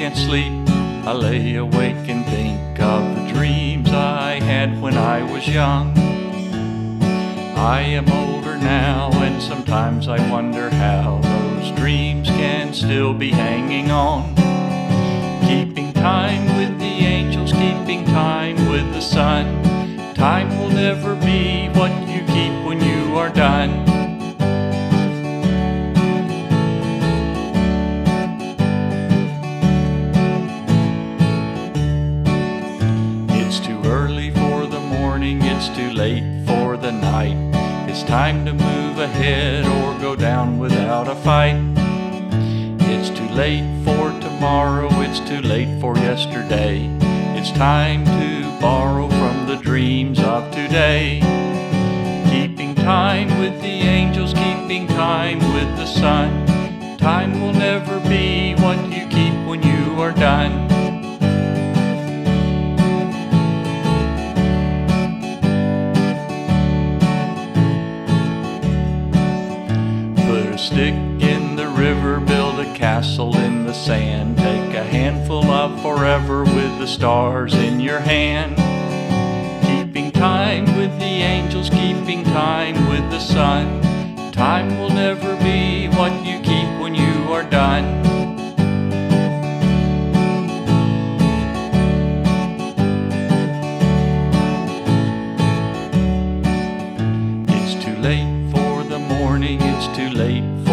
can't sleep. I lay awake and think of the dreams I had when I was young. I am older now, and sometimes I wonder how those dreams can still be hanging on. Keeping time with the angels, keeping time with the sun. Time will never be what you keep when you are done. It's too late for the night. It's time to move ahead or go down without a fight. It's too late for tomorrow, it's too late for yesterday. It's time to borrow from the dreams of today. Keeping time with the angels, keeping time with the sun. Time will never be what you keep when you are done. Stick in the river, build a castle in the sand. Take a handful of forever with the stars in your hand. Keeping time with the angels, keeping time with the sun. Time will never be what you keep when you are done. It's too late morning, it's too late